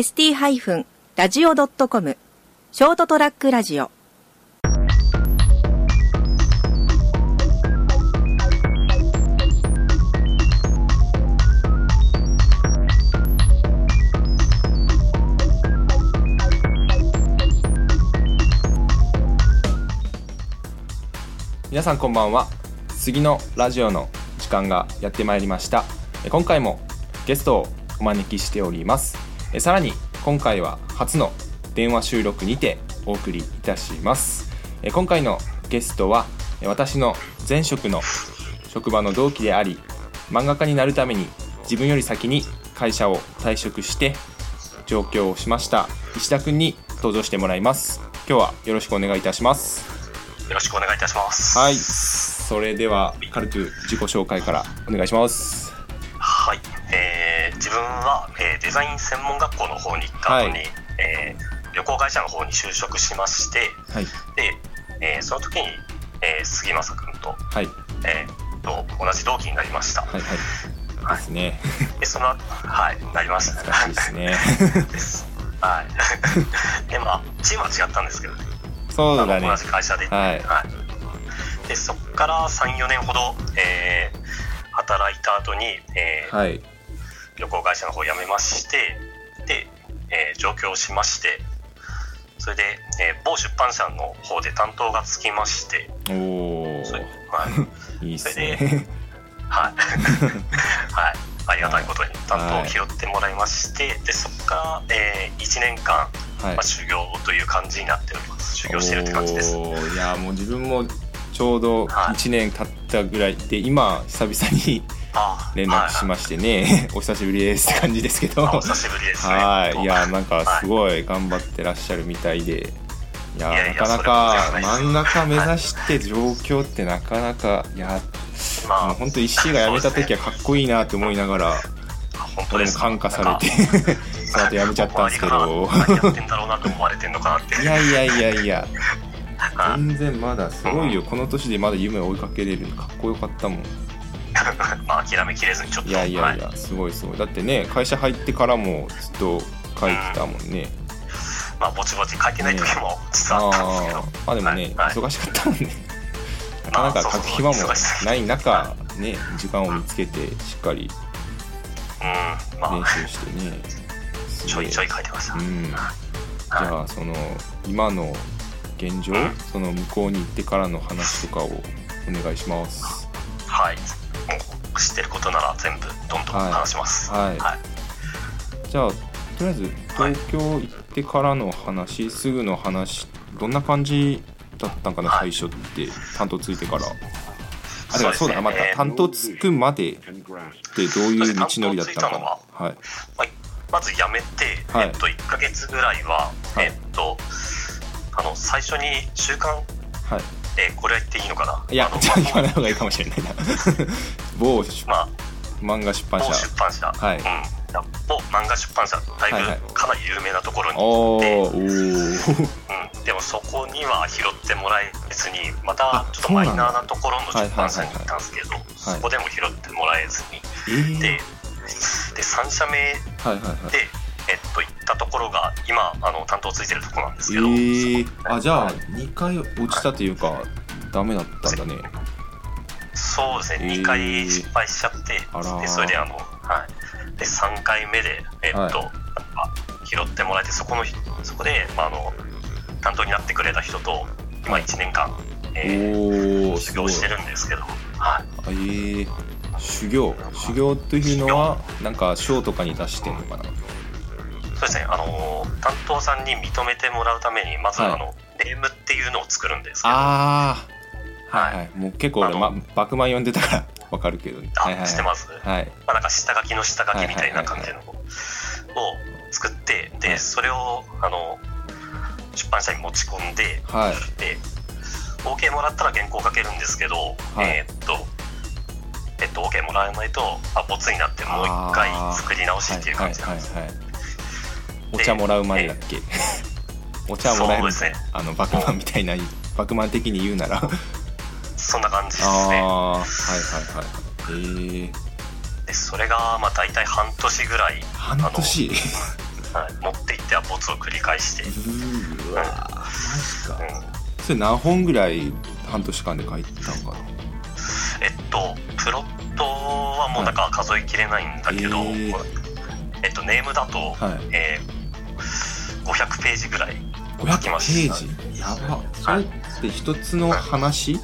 ST-radio.com ショートトラックラジオ。皆さんこんばんは。次のラジオの時間がやってまいりました。え今回もゲストをお招きしております。えさらに今回は初の電話収録にてお送りいたしますえ今回のゲストはえ私の前職の職場の同期であり漫画家になるために自分より先に会社を退職して上京をしました石田くんに登場してもらいます今日はよろしくお願いいたしますよろしくお願いいたします。はい、それでは軽く自己紹介からお願いします。デザイン専門学校の方に行った後に、はいえー旅行会社の方に就職しまして、はい、で、えーその時に、えー杉正君と、はい、えーと同じ同期になりました。はい、はい。ですね。で、その後、はい、なりました。ですね。です。はい。で、まあ、チームは違ったんですけどね。そうだね。同じ会社で。はいはい。で、そこから3、4年ほど、えー働いた後に、えーはい、旅行会社の方を辞めましてで、えー上京しましてそれで、えー某出版社の方で担当がつきましておお、はい。いいっすね。はい。はい、ありがたいことに担当を拾ってもらいまして、でそこから、え1年間、はい。まあ、。修行という感じになっております。修行してるって感じです。おー。いや、もう自分もちょうどはい。1年経ったぐらいで、今久々にあ連絡しましてね、お久しぶりですって感じですけど。お久しぶりですね。はい、いや、なんかすごい頑張ってらっしゃるみたいで。い。やなかなか漫画家目指して上京ってなかなかいやまあ本当石井が辞めた時はかっこいいなって思いながら俺も感化されてその後辞めちゃったんですけど。いやいやいやいや。はい。全然まだすごいよ。この年でまだ夢を追いかけれる。のかっこよかったもん まあ諦めきれずにちょっといやいやいやすごいすごい。だってね会社入ってからもずっと書いてたもんね。まあぼちぼち書いてない時も実はあったんですけど、あー。まあでもね、はい。はい。忙しかったもんね。なかなか書く暇もない中ね時間を見つけてしっかりうん。ま練あ習してね。すげえちょいちょい書いてました、うん。じはい。ゃあその今の現状うん。その向こうに行ってからの話とかをお願いします。はいもう知ってることなら全部どんどんはい話します。はい。はい。じゃあとりあえず東京行ってからの話、すぐの話どんな感じだったんかな、はい。最初って担当ついてから。あそうですね。だからそうだなまたえー担当つくまでってどういう道のりだったのかな。はい。まあまず辞めて、はい。えっと、1ヶ月ぐらいは、はい。えっとあの最初に週刊はいえーこれは言っていいのかな？いやじゃあ言わない方がいいかもしれないな。某出まあ漫画出版某社出版社、はい。うん、某漫画出版社だいはいはいぶかなり有名なところに行って、ー。うん、でもそこには拾ってもらえずにまたあちょっとマイナーなところの出版社に行ったんですけど、いそこでも拾ってもらえずに、えー、でで3社目はいはいはいで、えっと、行ったところが今あの担当ついてるところなんですえけど、ー、あじゃあ2回落ちたというかダメだったんだね。そうですね、えー2回失敗しちゃってでそれであの、はい、で3回目で、えっとはい。あ拾ってもらえてそこのそこで、まあ、あの担当になってくれた人と今1年間、えー修行してるんですけど、はい、えー、修行。修行というのはなんか賞とかに出してんのかな？そうですね、あのー担当さんに認めてもらうためにまず、はい。あのネームっていうのを作るんですけど。ああははい。いはい。もう結構俺、ま、バクマン読んでたから わかるけどね。あはいはい。はい知ってます、はい。まあ、なんか下書きの下書きみたいな感じのを作ってはい。でそれをあの出版社に持ち込んではい。で OK もらったら原稿書けるんですけど、はい。えーっとえっと OK もらえないとあボツになってもう一回作り直しっていう感じなんです、はいはいはいはいお茶もらうまでだっけ？お茶もらえるそうですね。あのバクマンみたいなバクマン的に言うなら。そんな感じですああねはいはいはい。へえでそれがまあ大体半年ぐらい半年？はい、持って行ってはボツを繰り返して、うわマジか。うん。それ何本ぐらい半年間で書いたのかな？えっとプロットはもうなんか数えきれないんだけど、へー。えっとネームだと、はい。えー500ページぐらい500ペ書きましたージやばそれって一つの話っ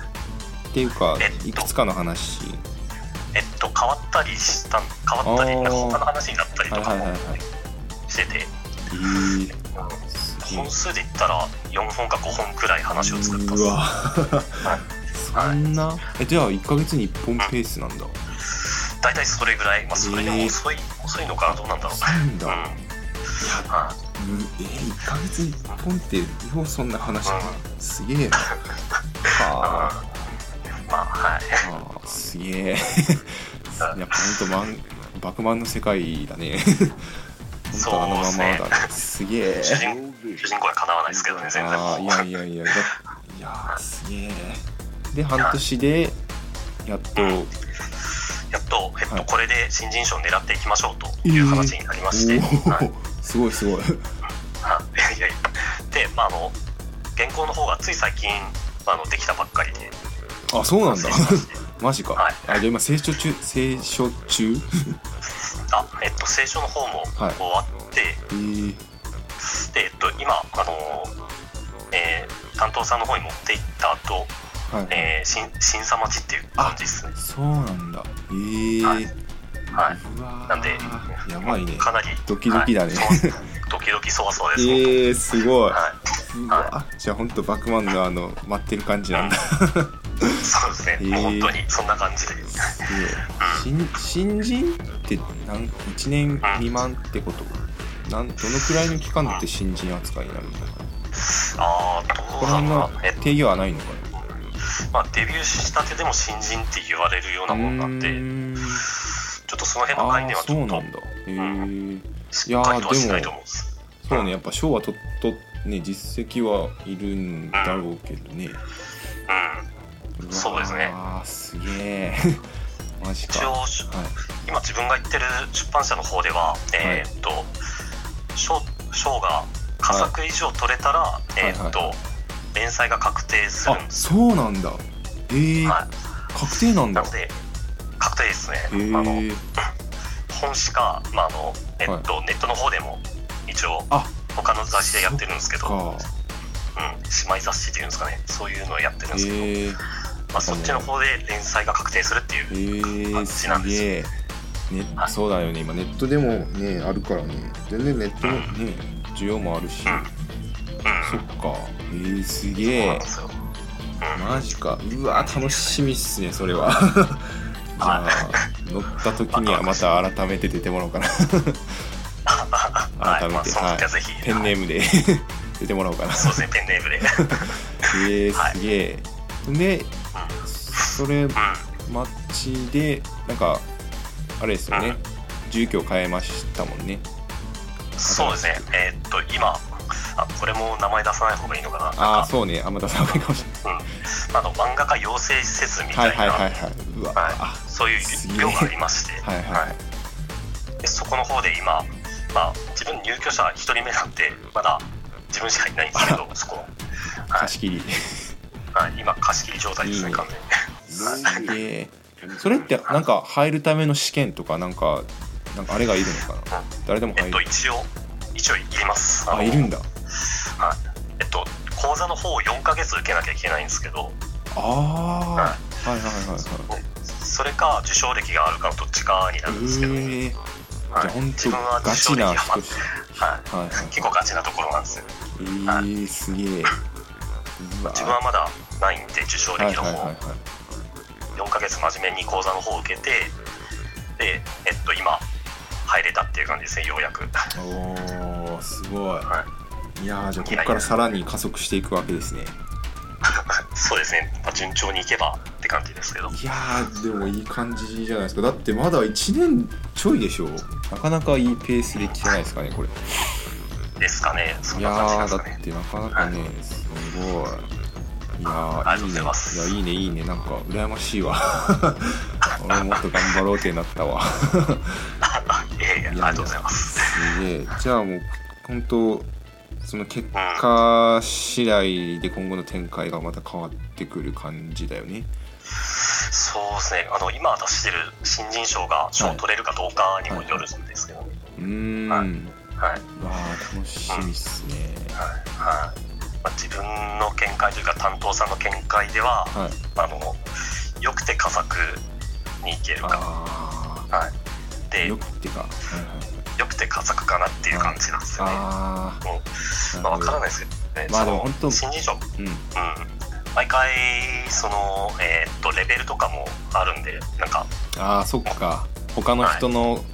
ていうかえっと。いくつかの話？えっと変わったりした変わったりなんか他の話になったりとかもはいはいはいはい。してて、本数で言ったら4本か5本くらい話を作ったっすうわ。はい。そんな？えじゃあ1ヶ月に1本ペースなんだ。大体それぐらい、まあ、それでも遅い、遅いのかなどうなんだろう遅いんだ。うん。いやはうんえー、1ヶ月に1本ってようそんな話がすげえな。はあ。い まあはい。あーすげえ。やっぱほんとマンバクマンの世界だね。ほんとあのままだね。すげえ。主人公はかなわないですけどね全然。ああいやいやいや。だいやーすげえ。で半年でやっと。やっと、えっとはい。これで新人賞を狙っていきましょうという話になりまして、おはい。お すごいすごいまああの原稿の方がつい最近あのできたばっかりで。あそうなんだ。マジか、はい。あじゃあ今成長中成長中？あえっと清書の方もはい。終わって、えー、でえっと今あのえー担当さんの方に持っていった後、はい、えー、新審査待ちっていう感じですね。そうなんだ。えー、はい。うはい、なんでやばいね。かなりドキドキだね。はいそうドキドキそわそわえです、ー、すごい、はうわじゃあほんとバクマンのあの待ってる感じなんだ。い、そうですね、えー。本当にそんな感じで、え。新新人ってなん1年未満ってこと？なんどのくらいの期間って新人扱いになるのかな？ああどこのうだろう。辺のなえっと定義はないのかまあ、デビューしたてでも新人って言われるようななもんなんでうーん。ちょっとその辺の概念はちょっと。そうなんだ。へえいと思う。んですそうねやっぱ賞はとっとね実績はいるんだろうけどね、うん。そうですね。ああすげえ。マジか。一応はい。今自分が言ってる出版社の方では、えーっと賞賞が佳作以上取れたら、えーっと、連載が確定するんあです。そうなんだ。えー、はい。確定なんだ。確定ですね、えあのー、本誌か、まああのえっとネットの方でも一応あ他の雑誌でやってるんですけど、うん、か姉妹雑誌っていうんですかね。そういうのをやってるんですけど、えー、まあ、そっちの方で連載が確定するっていうえー、感すじなんです。よげえ、ねはい。そうだよね。今ネットでもねあるからね。全然ネットのね需要もあるし、うん。うん。そっか。えー、すげえうんマジか。うわ楽しみっすねそれはじゃあ乗った時にはまた改めて出てもらおうかな。改めて、はぜひ、ペンネームで出てもらおうかな。そうですねペンネームで、えすげえ。でそれうん。マッチでなんかあれですよね、うん。住居変えましたもんね。そうですね。えーっと今。あこれも名前出さない方がいいのかな。ああそうね。あんま出さない方がいいかもしれうん、あの漫画家養成施設みたいな、はいはいはいはい。うわ、はい。あそういう寮がありまして、はいはい。はい。でそこの方で今、まあ、自分入居者1人目なんでまだ自分しかいないんですけどそこ、はい。貸し切り。はい、今貸し切り状態ですね完全に。すげえ。それってなんか入るための試験とかなんかなんかあれがいるのかな？誰でもえっ入ると一応一応いります。のあいるんだ。はい。えっと講座の方を4ヶ月受けなきゃいけないんですけどああはい。はいはいはいそれか受賞歴があるかのどっちかになるんですけど、ええじはい本当自分はガ受賞歴がチな人はいはいはい。結構ガチなところなんですよ。えー、すげえ。自分はまだないんで受賞はい歴の方、はいはいはい4ヶ月真面目に講座の方を受けてでえっと今入れたっていう感じですねようやく。おーすごい、、はい。やーじゃあここからさらに加速していくわけですねそうですね、まあ、順調にいけばって感じですけど。いやーでもいい感じじゃないですか。だってまだ1年ちょいでしょ？なかなかいいペースで来てないですかねこれ。ですかね。そんいな感じですかね。ってなかなかねすごい。いやーありがとうございます。いいね。いやいいねいいね。なんか羨ましいわ。俺もっと頑張ろうってなったわ。いやいやありがとうございます。すげえ。じゃあもう本当その結果次第で今後の展開がまた変わってくる感じだよね。そうですね。あの今出してる新人賞が賞を取れるかどうかにもよるんですけど、うーん、はい。はい。わあ楽しみっすね。はい。はい。まあ、自分の見解というか担当さんの見解では、はい。あのよくて佳作にいけるか、あはい、あ、でよよくってか。はいはいはい。くて佳作かなっていう感じなんですよね。あもうあ、まあ、わからい。ないですけどね、まあでも本当新人賞、うん、うん。毎回その、えーっとレベルとかもあるんでなんかああ、そっか。他の人の、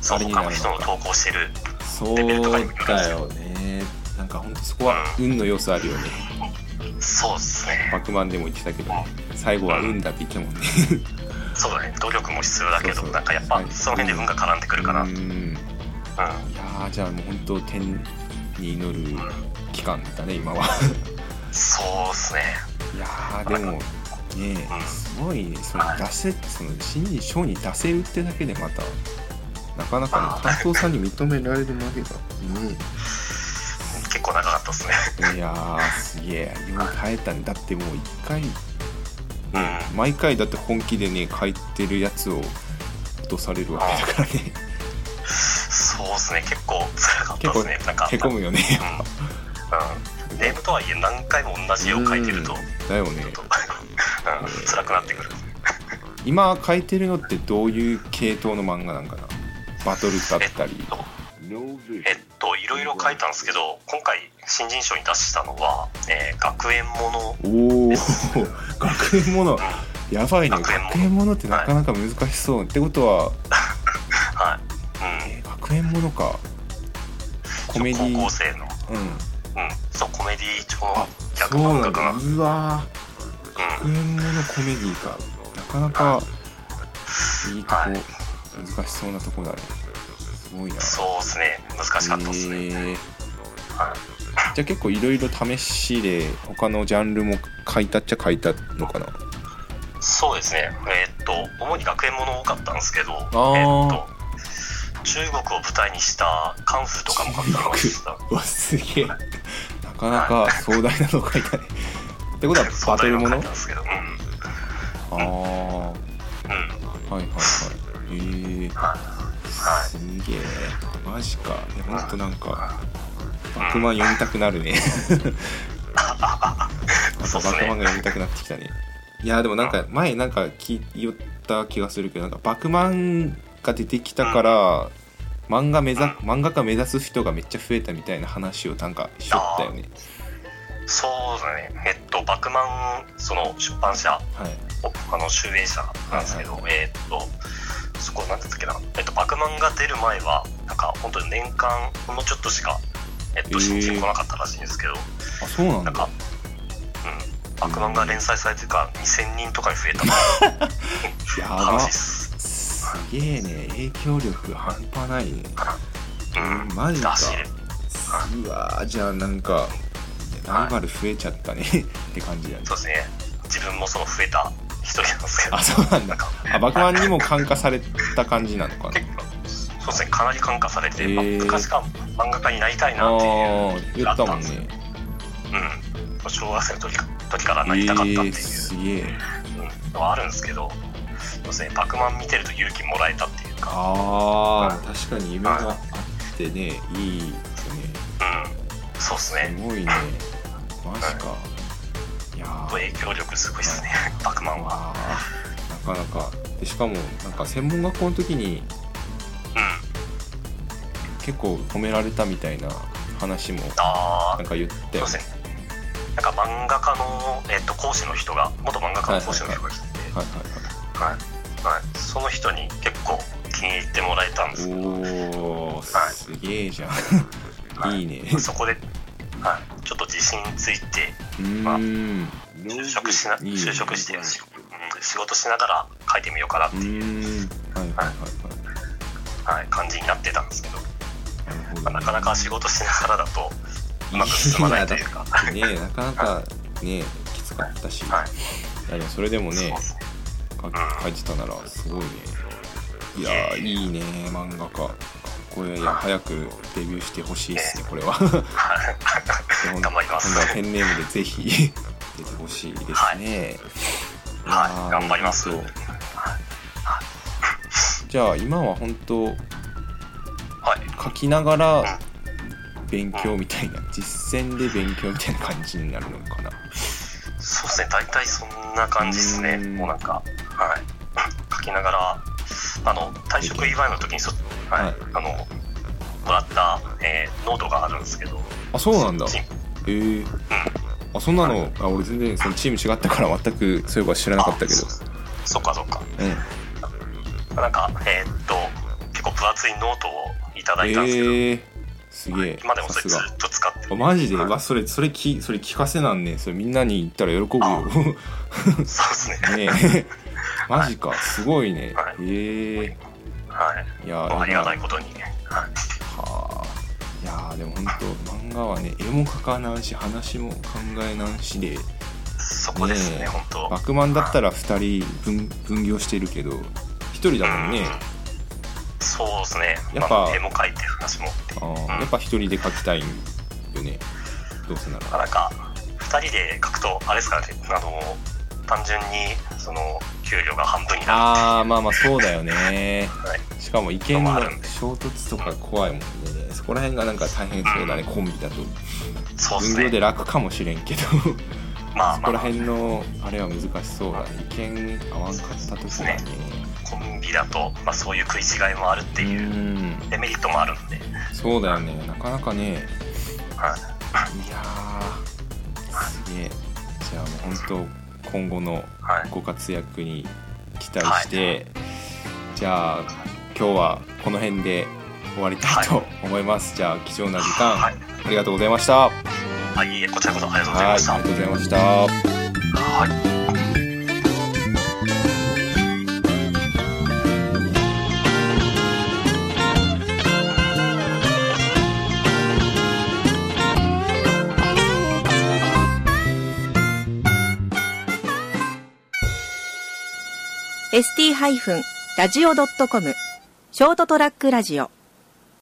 そうあれになるのか他の人の投稿してるそうレベルとかにもよるんですよだよね。なんか本当そこは運の要素あるよね。そうですねバクマンでも言ってたけど、最後は運だって言ってたもんね。そうだね努力も必要だけどそうそうなんかやっぱはいその辺で運が絡んでくるかな、ううんん。いやーじゃあもう本当天に祈る期間だね今は。そうですね。いやーでもねすごいねその出せその新人賞に出せるってだけでまたなかなかね担当さんに認められるまでがね結構長かったですね。いやーすげえ。よう耐えたね。だってもう一回うん。毎回だって本気でね書いてるやつを落とされるわけだからねですね。結構辛かったですね。なんかへこむよね。うん、うん、ネームとはいえ何回も同じ絵を描いてると、うん。だよね。うん、辛くなってくる。今書いてるのってどういう系統の漫画なんかな？バトルだったり。えっといろいろ書いたんですけど今回新人賞に出したのは、えー学園もの。おお学園もの。やばいね。学園もの。ってなかなか難しそう、ってことは、学園ものか。コメディ高校生の、うん。うん、そうコメディ調のあ逆漫画が、うわ。ー学園ものコメディか。なかなかい。いとこ、はい難しそうなとこだね。すごいな。うん、そうですね。難しかったですね、えー。はい。じゃあ結構いろいろ試しで他のジャンルも書いたっちゃ書いたのかな？そうですね。えーっと主に学園もの多かったんですけどー。えーっと中国を舞台にしたカンフーとかも書いてましたうわすげえ。なかなか壮大なの書いたねってことは バトルもの？うん。あー。うん。はいはいはい。え。ー、はい。すげえ。マジか。いやほんとなんかバクマン読みたくなるね。やっぱバクマンが読みたくなってきたね。いやでもなんか前なんか聞いた気がするけどなんかバクマンが出てきたから漫画目指漫画家目指す人がめっちゃ増えたみたいな話をなんかしよったよね。そうだね。えっとバクマンその出版社はい。おあの集英社なんですけど、はえっとそこなんて言ったっけな、えっと、バクマンが出る前はなんか本当に年間ほんのちょっとしか、えっと、新人来なかったらしいんですけど、あそうなんだ。なんか、うん、バクマンが連載されてから2000人とかに増えた やば。話です。すげえね影響力半端ないね。うん、マジか。うわーじゃあなんかライバル増えちゃったね。って感じだね。そうですね。自分もその増えた。一人なんですけど。あそうなんだ。あバクマンにも感化された感じなのかな。そうですね。かなり感化されて、へー。まあ昔から漫画家になりたいあなっていうー言ったもんね。うん、小学生の時か時からなりたかったっていう、えー、すげえ。うん。のはあるんですけどそうですね。バクマン見てると勇気もらえたっていうか、あー確かに夢があってねい。いですね。うん、そうですすねごいね。マジか。い。やー。影響力すごいですね。バクマンは。なかなか。でしかもなんか専門学校の時にうん。結構褒められたみたいな話もああなんか言ったよねそうですね。なんか漫画家の、えっと講師の人が元漫画家の講師の人が来て、はいはいはい。はい、その人に結構気に入ってもらえたんですけど、おおはいすげえじゃん、はい。い。いね。そこで、はい、ちょっと自信ついてうーん就職しないいね。就職して仕事しながら書いてみようかなってういう、はいはい。はい。はい、感じになってたんですけど、はいなるほどまあ、なかなか仕事しながらだとうまく進まないというか、ねなかなかねきつかったし、はい。いやでもそれでもね書いてたならすごいね。いやーいいね漫画家。かっこれいや早くデビューしてほしいですねこれは。頑張ります。今度はペンネームでぜひ出てほしいですね。はい。やー頑張ります。じゃあ今は本当はい。書きながら勉強みたいな実践で勉強みたいな感じになるのかなそうですね大体そんな感じですね。うん。もうなんかはい。書きながらあの退職祝いの時にそ、はい。はい。あのもらった、えーノートがあるんですけど。あそうなんだ。へえムあそんなのあ俺全然そのチーム違ったから全くそういえば知らなかったけど。あそっかそっか。うん。なんかえーっと結構分厚いノートをいただいたんですけど、えー、すげえ今でもそさすが。れずっと使ってあマジで、はい。わそれそれきそれ聞かせなんねそれみんなに言ったら喜ぶあよそうですね。ねえ。マジか。すごいね、はい。ええ。はい。いやありがたいはことにはい。あい。やーでも本当漫画はね絵も描かなんし話も考えなんしで。そこですねねえ。本当バクマンだったら2人分分業してるけど1人だもんね、そうですね。やっぱまあ絵も描いて話もあーやっぱ1人で描きたいんよね。どうせなら。まあなんか2人で書くとあれですかね。あの単純にその給料が半分になるああまあまあそうだよね。はい。しかも意見の衝突とか怖いもんね。そこら辺がなんか大変そうだね、コンビだと。そうです分業でね楽かもしれんけど。まあまあそこら辺のあれは難しそうだね。意見合わんかった時だねコンビだと、まあ、そういう食い違いもあるってういうん。デメリットもあるんで、そうだよね。なかなかね。はい。いやー。すげえ。じゃあもう本当今後のはい。ご活躍に期待して、じゃあ今日はこの辺で終わりたいと思います、じゃあ貴重な時間、はい。ありがとうございました。はあいこちらこそありがとうございいあました。りがとうございました。はいー -radio.com ショートトラックラジオ。